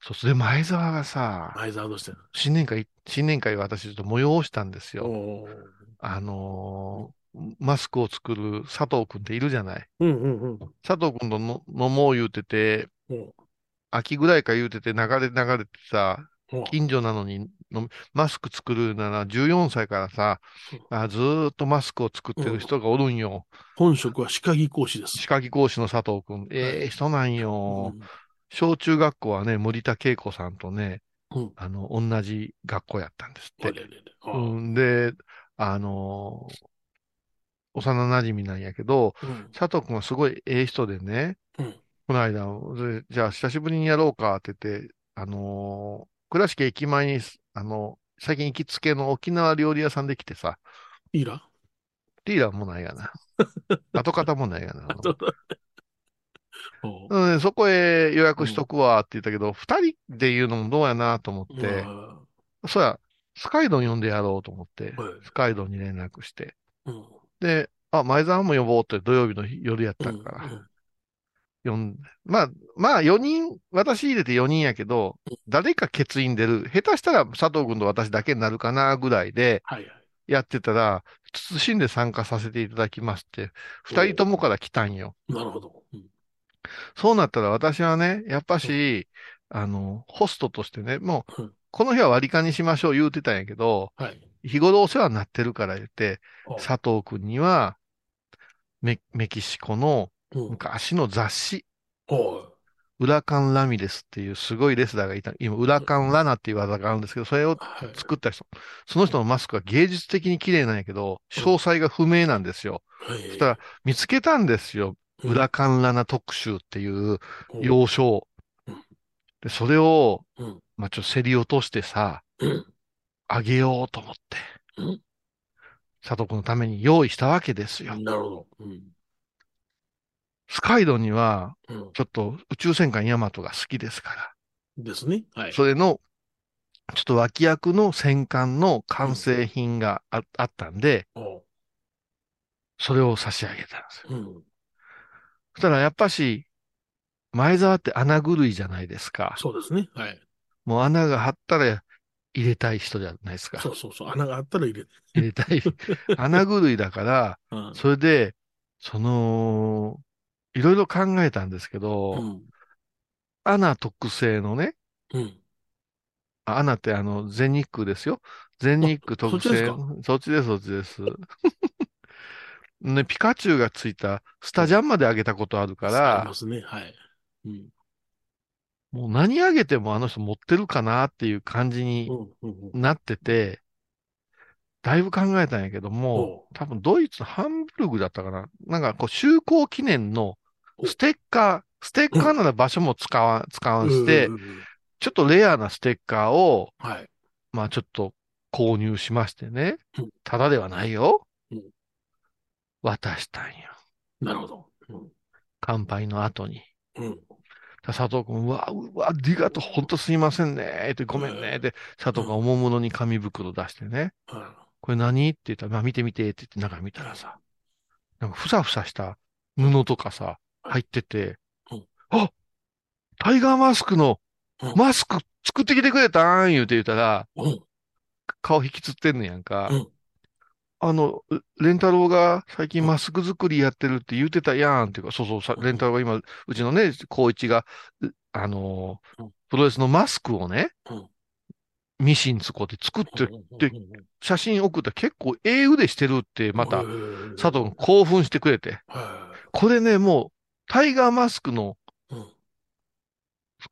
そして前澤がさ、相沢どうしてん新年会、新年会私ちょっと催したんですのよ。おーあのーマスクを作る佐藤くんっているじゃない？うんうんうん。佐藤くんとの飲もう言うてて、うん秋ぐらいか言うてて流れ流れてさ、うん近所なのにのマスク作るなら14歳からさ、あずーっとマスクを作ってる人がおるんよ。本職は歯科技講師です。歯科技講師の佐藤くん。ええ人なんよ。うん小中学校はね、森田恵子さんとね、うんあの、同じ学校やったんですって。あれれれあうん、で、あのー幼馴染なんやけど、うん佐藤くんはすごいええ人でね、うんこの間、でじゃあ久しぶりにやろうかって言って、あのー倉敷駅前に、あの、最近行きつけの沖縄料理屋さんで来てさ、いいらリーダーもないがな。跡形もないがな。おううん、そこへ予約しとくわって言ったけど、二、人で言うのもどうやなと思って、そや、スカイドン呼んでやろうと思って、はい。スカイドンに連絡して、うん。で、あ、前澤も呼ぼうって土曜日の日夜やったから、うん呼んで、まあ、まあ4人、私入れて4人やけど、誰か欠員出る。下手したら佐藤君と私だけになるかなぐらいで。やってたら、謹んで参加させていただきますって、二人ともから来たんよ。なるほど。うんそうなったら私はね、やっぱし、あの、ホストとしてね、もううん、この日は割り勘にしましょう言うてたんやけど、はい。日頃お世話になってるから言って、お佐藤くんには、メメキシコのうん昔の雑誌、ウラカン・ラミレスっていうすごいレスラーがいた。今、ウラカン・ラナっていう技があるんですけど、それをはい。作った人。その人のマスクは芸術的に綺麗なんやけど、詳細が不明なんですよ。はい。そしたら、見つけたんですよ。ウラカン・ラナ特集っていううん。要所うん。で、それを、うん。まあ、ちょっと競り落としてさ、うん。あげようと思ってうん、佐藤君のために用意したわけですよ。なるほど。うんスカイドには、うんちょっと宇宙戦艦ヤマトが好きですから、ですね。はい。それの、ちょっと脇役の戦艦の完成品がああったんで、それを差し上げたんですよ。うん。そしたらやっぱし、前澤って穴狂いじゃないですか。そうですね。はい。もう穴が張ったら入れたい人じゃないですかそ。うそうそう。穴があったら入れて。入れたい。穴狂いだから、うんそれで、その、いろいろ考えたんですけど、うん。穴特製のね、うん。あ穴ってあの、全日空ですよ。全日空特製。そそっちです、そっちです。ね、ピカチュウがついたスタジャンまであげたことあるかありらま、すね。はい。うん。もう何あげてもあの人持ってるかなっていう感じに。なってて、だいぶ考えたんやけどおも、多分ドイツのハンブルグだったかな。なんかこう、就航記念のステッカー、ステッカーなら場所も使わん、使わんしてうん、うんうんちょっとレアなステッカーを、はい。まあちょっと購入しましてねうん。ただではないようん。渡したんよ。なるほど。うん。乾杯の後に。うん。佐藤君、うわ、うわ、ありがとう、ほんとすいませんね。って、ごめんね。で、佐藤君、おもむろに紙袋出してね。はこれ何？って言ったら、まあ見て見てって言って中見たらさ、なんかふさふさした布とかさ、入っててうん、あタイガーマスクのうん。マスク作ってきてくれたん？言うて言うたら、い。うん。顔引きつってんねやんか。うん。あの、レンタロウが最近マスク作りやってるって言うてたやんっていうか、そうそうさ、レンタロウが今、うちのね、高一が、うあのーうん。プロレスのマスクをね、うん。ミシン使って作って、でうんうん写真送ったら結構ええ腕してるって、また、うん佐藤君興奮してくれて。はこれね、もう、タイガーマスクの、い。うん。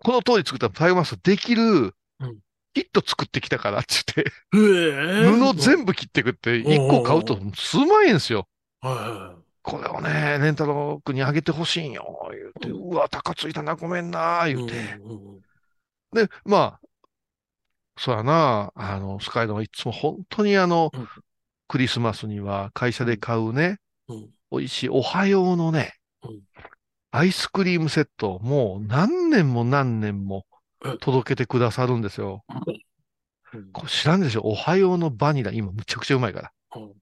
この通り作ったタイガーマスクできるうん、キット作ってきたからって言って。布全部切ってくって、1個買うと数万円ですよ。はこれをね、レンタロウ君にあげてほしいんよ、言うて、うわ、高ついたな、ごめんな、い。言うて。で、まあ、そうやな、あの、スカイドはいつも本当にあのうん、クリスマスには会社で買うね、うん美味しいおはようのねうん、アイスクリームセットをもう何年も何年もうん届けてくださるんですよ。うんこれ知らんでしょ？おはようのバニラ、今むちゃくちゃうまいから。うん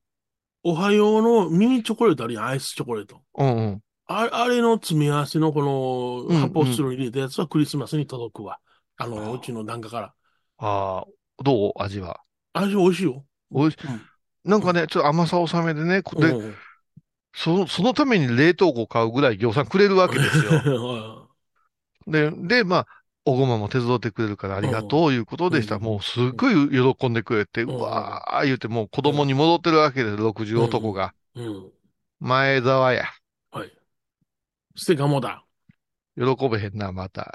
おはようのミニチョコレートあるやん、アイスチョコレート。うんうん。ああれの詰め合わせのこうんの発泡スチロールに入れたやつはクリスマスに届くわ。ああの、ーうちの檀家から。ああ、どう？味は。味美味しいよ。おいしなんかね、ちょっと甘さ抑めでね、で、うんうんその、そのために冷凍庫買うぐらい業産くれるわけですよ。で、で、まあ、おごまも手伝ってくれるからありがとういうことでしたら、うんもうすっごい喜んでくれて、んうわー言うてもう子供に戻ってるわけです、60男が。うん。前澤や。はい。ステカモだ。喜べへんな、また。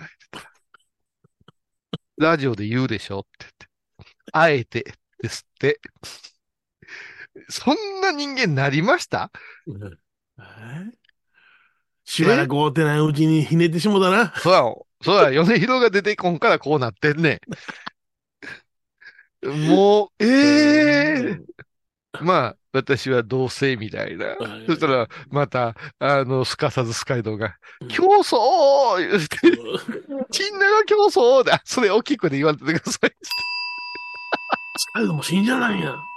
ラジオで言うでしょって言って。あえてですって。そんな人間なりました？え？しばらく会うてないうちにひねってしもたな。そうや、そうや、米広が出てこんからこうなってんねん。もう、ええまあ、私は同性みたいな。はいそしたら、また、あの、すかさずスカイドがうん、競争言って、チンナが競争だ。それ大きい声で言われててください。スカイドも死んじゃないやん。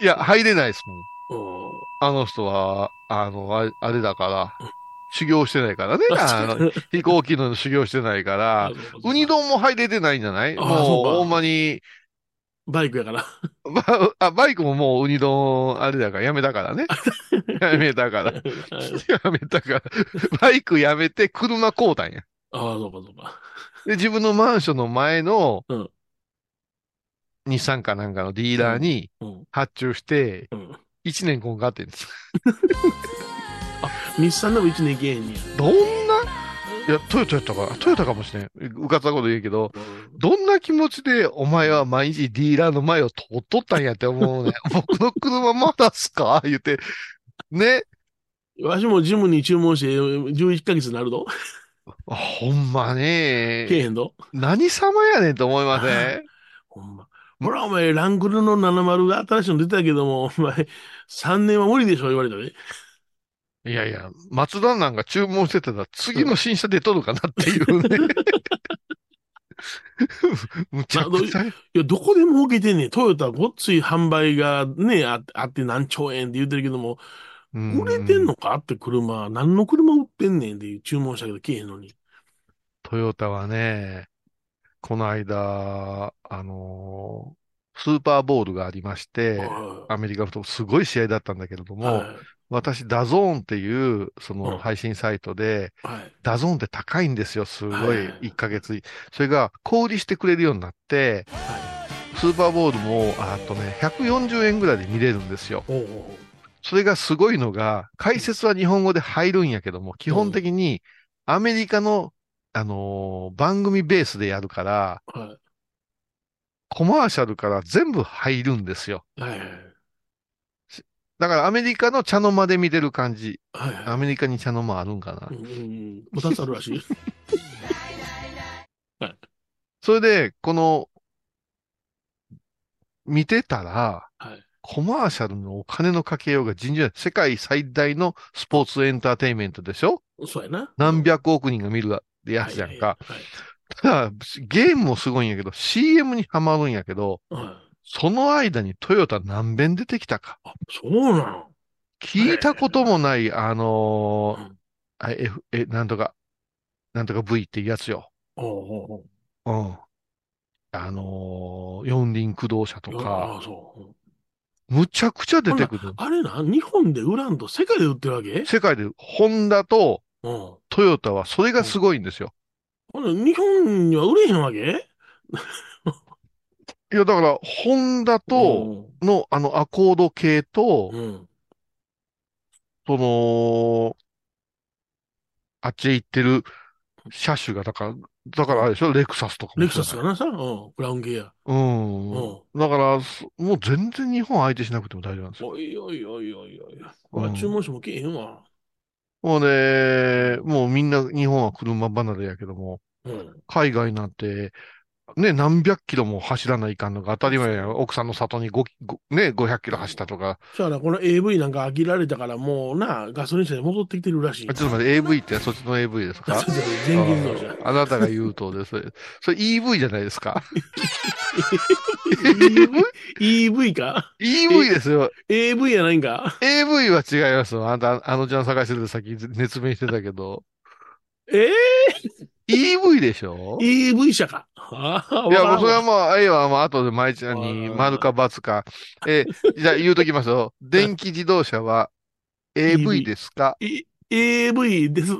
いや、入れないですもん。うんあの人は、あの、ああれだから、修行してないからね。あの、あ飛行機の修行してないから、ウニ丼も入れてないんじゃない？あもう、ほんまに、バイクやから。ばあ、バイクももうウニ丼、あれだから、やめたからね。やめたから。やめたから。バイクやめて車買うたんや。ああ、そうかそうか。で、自分のマンションの前のうん、日産かなんかのディーラーにうん。発注して、うん。1年こんかってんです。日産でも1年いけへんねや。どんな？いや、トヨタやったかなトヨタかもしれん。うかつなこと言うけど、うんどんな気持ちでお前は毎日ディーラーの前を通っとったんやって思うね。僕の車まだっすか？言って。ね？わしもジムに注文して11ヶ月になるぞ。ほんまけえね。へんぞ。何様やねんと思いません？ほんま。ほら、お前、ラングルの70が新しいの出たけども、お前、3年は無理でしょ、言われたね。いやいや、松田なんか注文してたら次の新車出とるかなっていうね。むちゃくちゃ。いや、どこで儲けてんねん。トヨタごっつい販売がね、ああって何兆円って言ってるけども、売れてんのかって車、何の車売ってんねんっていう注文したけど、けえへんのに。トヨタはね、この間、あのースーパーボウルがありまして、はアメリカとすごい試合だったんだけれども、いはい私、 DAZN っていう、そうんの配信サイトで、はい。 DAZN って高いんですよ、すごいはいはい。1ヶ月。それが、小売りしてくれるようになって、スーパーボウルも、あとね、140円ぐらいで見れるんですよ。それがすごいのが、解説は日本語で入るんやけども、基本的にアメリカの、あのー番組ベースでやるから、はコマーシャルから全部入るんですよ。い。はい。だからアメリカの茶の間で見てる感じ。はい。アメリカに茶の間あるんかなう。んうんつあるらしい。それで、この、見てたら、はい。コマーシャルのお金のかけようが尋常。世界最大のスポーツエンターテインメントでしょ？そうやな。何百億人が見るやつやんか。はいただゲームもすごいんやけど、CM にハマるんやけど、その間にトヨタ何遍出てきたか。あ、そうなの？聞いたこともない、あのーうんあ F、え、なんとか、なんとか V っていうやつよ。おうおうおううん。あのー四輪駆動車とあか、あ、そう。むちゃくちゃ出てくる。あれな、日本で売らんと世界で売ってるわけ？世界で、ホンダとうん。トヨタはそれがすごいんですよ。ほな日本には売れへんわけ？いや、だから、ホンダと、の、あの、アコード系とう、ん、うん。その、あっちへ行ってる車種が、だから、だからあれでしょ？レクサスとかもレクサスそうがなさ、うん、ブラウン系や。うん。うんだから、そもう全然日本相手しなくても大丈夫なんですよ。おいおいおいおいおい。うんまあ注文してもけえへんわ。もうね、もうみんな日本は車離れやけども、うん。海外なんて、ね、何百キロも走らないかんのが当たり前や。奥さんの里に5、ごね、500キロ走ったとか。そしたらこの AV なんか飽きられたからもうな、ガソリン車で戻ってきてるらしい。あちょっと待って、AV ってそっちの AV ですか？全銀自動車。ああなたが言うとです。それ EV じゃないですか？EV か ?EV ですよ。?AV やないんか？AV は違いますよ。あんた、あのちゃん探してる先熱弁してたけど。え EV でしょ？ー、?EV 車か。ああ、いや、もうそれはももう、ええわ、もう後で舞ちゃんに丸か×か。え、じゃあ言うときますよ。電気自動車は AV ですか？AV です。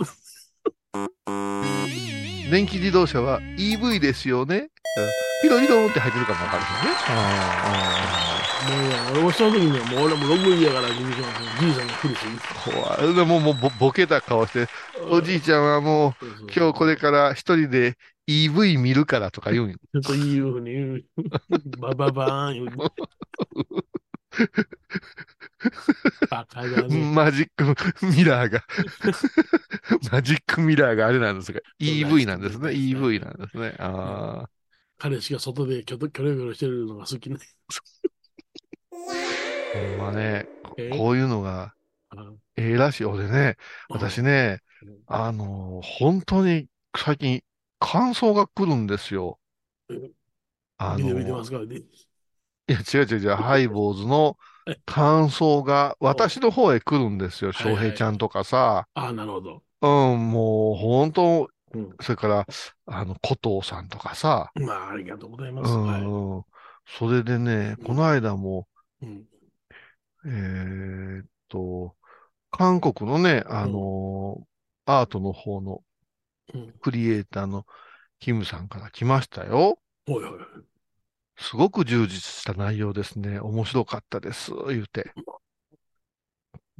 電気自動車は EV ですよね？ヒロヒロンって入ってるかもわかるもうや、俺もその時にはもう俺もログインやから、じいさんが来るし。怖い。でももうぼボケた顔して、おじいちゃんはもう今日これから一人で EV 見るからとか言うんよちょっといいふうに言う。バババーン言う。バカだね。マジックミラーがマジックミラーがあれなんですが、EV なんですね。EV なんですね。ああ。彼氏が外でキョトキョロキョロしてるのが好きね。ほんまね、え？こういうのがあええらしい。俺ね、私ね、あの、本当に最近感想が来るんですよ。あの、い。や、違う違う違う、ハイボーズの感想が私の方へ来るんですよ。翔平ちゃんとかさ。ああ、なるほど。うん、もう本当、うん。それから、あの、古藤さんとかさ。まあ、ありがとうございまうす。はい。ん。それでね、この間も、うん。えーっと、韓国のね、あのアートの方のうん。クリエイターのキムさんから来ましたよ。おいおいおい。すごく充実した内容ですね。面白かったです。言うて。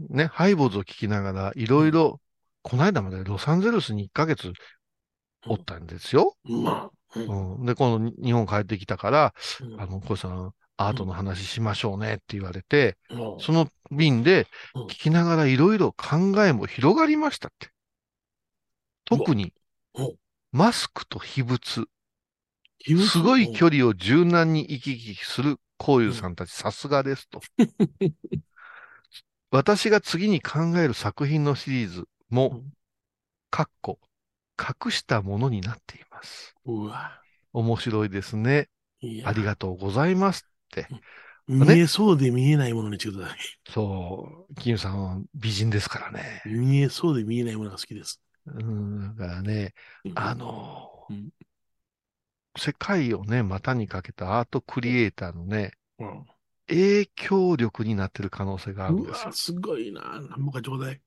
ね、ハイボーズを聞きながら、いろいろ、この間までロサンゼルスに1ヶ月おったんですよ。まあ、うんうん。で、今度日本帰ってきたから、うんあの、小井さん、アートの話しましょうねって言われて、もうその便でうん聞きながらいろいろ考えも広がりましたって。特にマスクと秘仏、すごい距離を柔軟に行き来するこういうさんたち、さすがですと。私が次に考える作品のシリーズうもん、かっこ、隠したものになっています。うわ。面白いですね。ありがとうございます。見えそうで見えないものにしてください。そう、キムさんは美人ですからね。見えそうで見えないものが好きです。うん、だからね、うんあのうん世界をね、股にかけたアートクリエイターのね、うん影響力になってる可能性があるんうですよわ、。すごいな。なんぼかちょうだい。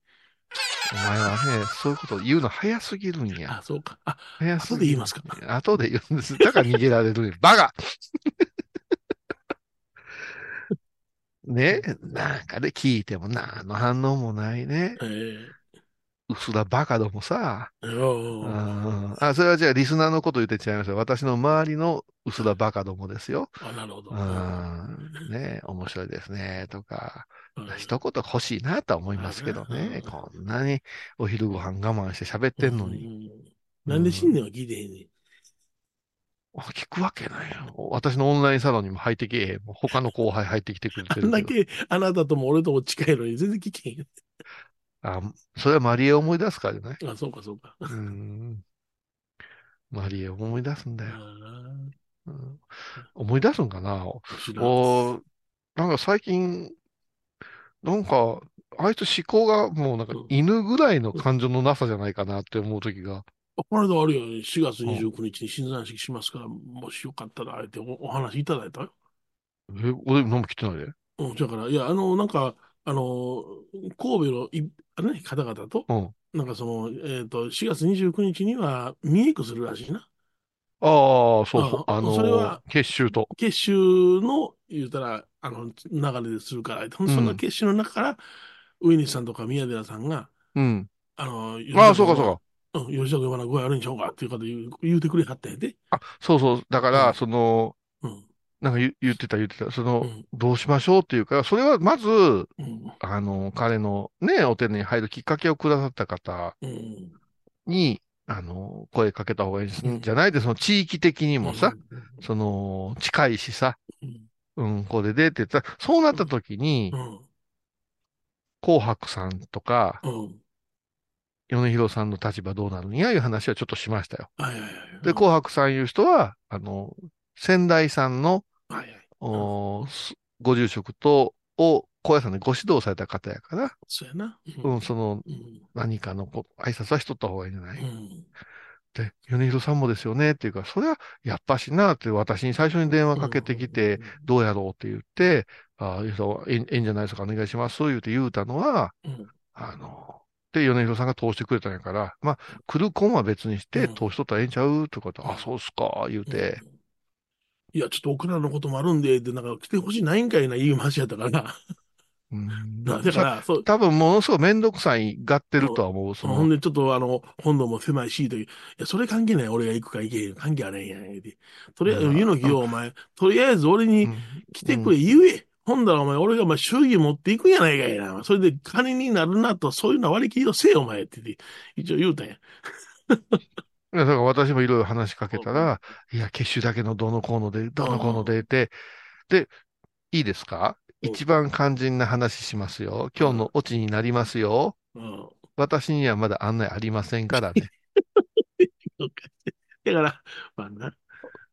お前はね、そういうこと言うの早すぎるんや。あ、そうか。あ、早すぎる後で言いますか。後で言うんです。だから逃げられるバカね、なんかで聞いても何の反応もないね。ええうすらバカどもさ。おうーんあ、それはじゃあリスナーのこと言って違いますよ。私の周りのうすらバカどもですよ。あ、なるほど。うん。ね、面白いですね。とか、うん一言欲しいなとは思いますけどね。こんなにお昼ご飯我慢して喋ってんのに。うんなんで新年は聞いてへんねん。あ聞くわけないよ。私のオンラインサロンにも入ってけえ他の後輩入ってきてくれてあるけど。んだけあなたとも俺とも近いのに全然聞けへん。あ、それはマリエを思い出すからじゃないあ、そうか、そうか。うん。マリエを思い出すんだよ。あうん思い出すんかな？おなんか最近、なんか、あいつ思考がもうなんかうん犬ぐらいの感情のなさじゃないかなって思う時が。あこの間あるよ、4月29日に新山式しますから、もしよかったら、あえておお話いただいた？よ。え、俺何も来てないで。うん、だから、いや、あの、なんか、あの、神戸のい、あのね、方々と、うん。なんかその、えっと、4月29日には、メイクするらしいな。ああ、そうそう。ああのそれは結集と。結集の、言うたら、あの、流れでするから、その結集の中から、上西さんとか宮寺さんが、うん。あの、ああ、そうかそうか。吉田君はな具合悪いん。ちゃうかっていうこと言う言うてくれはったん。やで。あ、そうそう。だから、その、うん。なんか言言ってた言ってた。その、どうしましょうっていうか、それはまず、うん。あの、彼のね、お手に入るきっかけをくださった方。に、あの、声かけた方がいいん。じゃないで、その地域的にもさ、その、近いしさ、うん。うん、これでって言ったら、そうなった時にう、ん。紅白さんとか、うん。米広さんの立場どうなるんやいう話はちょっとしましたよ。はいはいはい。で、紅白さんいう人は、あの、仙台さんの、はいはい。おすご住職と、を、高野山でご指導された方やから、そうやな。うん、その、うん。何かのこ挨拶はしとった方がいいんじゃない、うん。で、米広さんもですよねっていうか、それはやっぱしなって私に最初に電話かけてきて、、どうやろうって言って、ああ、いいぞええええんじゃないですか、お願いします、言うて言うたのは、うん。あの、で、米広さんが通してくれたんやから、まあ、来る婚は別にして、うん通しとったらええんちゃうとかって、あ、そうっすか、言うて、うん。いや、ちょっと奥らのこともあるんで、で、なんか来てほしいないんかいな言い話やったからな。うんだから、そう、多分ものすごいめんどくさいがってるとは思う。その、ほんで、ちょっとあの、本土も狭いし、という。いや、それ関係ない。俺が行くか行けへん。関係あれへんやん。とりあえず、うん湯の木よ、お前。とりあえず俺にうん来てくれ、言え。ほんだらお前、俺がお前、祝儀持っていくんやないかいな。それで金になるなと、そういうの割り切りをせえ、お前って言って、一応言うたんや。いやだから私もいろいろ話しかけたら、いや、結集だけのどうのこうので、どうのこうのでって、で、いいですか？うん一番肝心な話しますよ。今日のオチになりますよ。うん。私にはまだ案内ありませんからね。だから、まあな。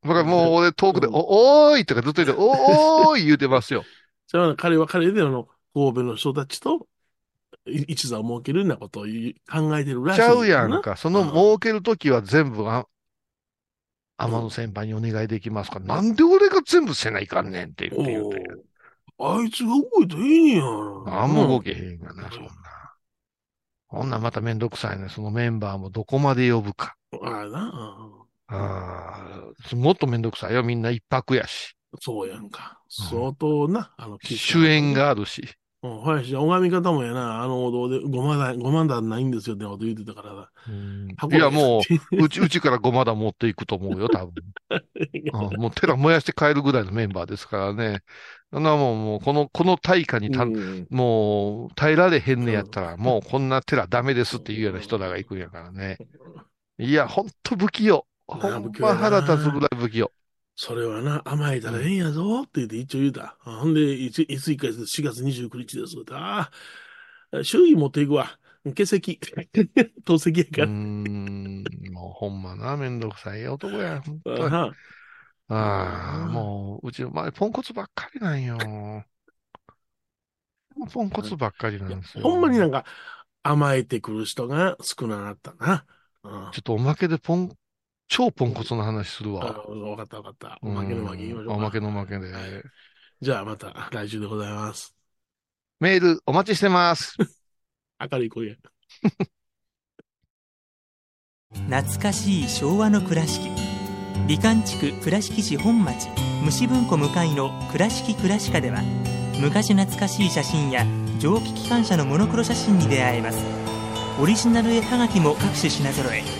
僕はもう俺遠くで、うんお、おーいとかずっと言って、お、おーい言うてますよ。それは彼は彼であの、神戸の人たちとい一座を設けるようなことを考えてるらしいちゃうやなんか。そのうん儲けるときは全部あ、天野先輩にお願いできますかなんで俺が全部せないかんねんって言って言うて。あいつが動いたらいいねや。あんま動けへんがな、そんな。ほんならまためんどくさいね。そのメンバーもどこまで呼ぶか。ああな。ああ、もっとめんどくさいよ。みんな一泊やし。そうやんか。相当な、あの、主演。があるし。うん、ほやし、拝み方もやな、あのお堂で5万段、5万段ないんですよってこと言ってたからな。いや、もう、うち、うちからごまだ持っていくと思うよ、多分。うんもう寺燃やして帰るぐらいのメンバーですからね。そんなもん、もう、この、この対価にた、うんもう、耐えられへんねやったら、もうこんな寺ダメですっていうような人らが行くんやからね。いや、ほんと不器用。ほんま腹立つぐらい不器用。それはな、甘えたらええんやぞって言って一応言うた。あほんで、いつ、いつ一回です4月29日です。ああ、周囲持っていくわ。欠席。透析やから。ん、もうほんまな、めんどくさい男や。あああ、もう、うちの前、ポンコツばっかりなんよ。ポンコツばっかりなんですよ。ほんまになんか甘えてくる人が少ななったな。うんちょっとおまけでポン、超ポンコツの話するあわ。わかったわかった。おうんまけのまけ言いましょうか。おまけのまけで。じゃあまた来週でございます。メールお待ちしてます。明るい声や。懐かしい昭和の倉敷美観地区倉敷市本町虫文庫向かいの「倉敷倉歯科」では昔懐かしい写真や蒸気機関車のモノクロ写真に出会えますオリジナル絵はがきも各種品揃え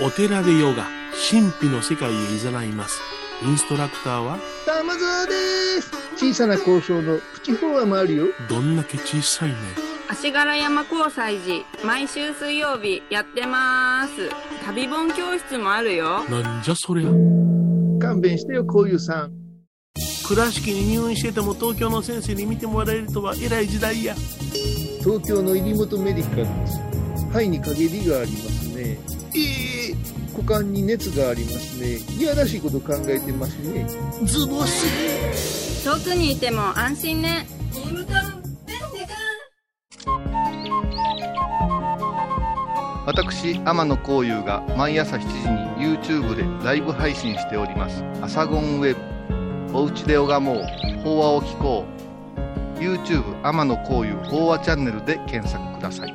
お寺でヨガ、神秘の世界へ誘います。インストラクターは、玉沢です小さな交渉のプチフォアもあるよどんだけ小さいね。足柄山交際時毎週水曜日やってます旅本教室もあるよなんじゃそりゃ。勘弁してよこういうさん倉敷に入院してても東京の先生に見てもらえるとは偉い時代や。東京の入本メディカルです肺に陰りがあります間に熱がありますね。いやらしいこと考えてますね。ズボス。遠くにいても安心ね。私天野幸雄が毎朝7時に YouTube でライブ配信しております「アサゴンウェブ」「おうちで拝もう。法話を聞こう」YouTube 天野幸雄法話チャンネルで検索ください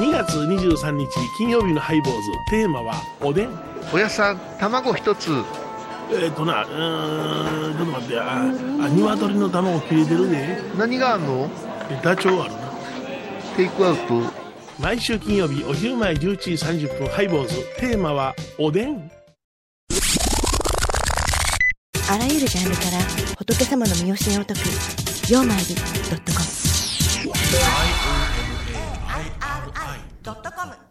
2月23日金曜日のハイボーズ。テーマはおでん。おやさん、卵一つ。えっ、となうーんちょっと待ってああ鶏の卵切れてるで何があんの？えダチョウあるな。テイクアウト。毎週金曜日お昼前11時30分ハイボーズ。テーマはおでん。あらゆるジャンルから仏様の身教えを解く「曜マイルドットコム」ドットコム。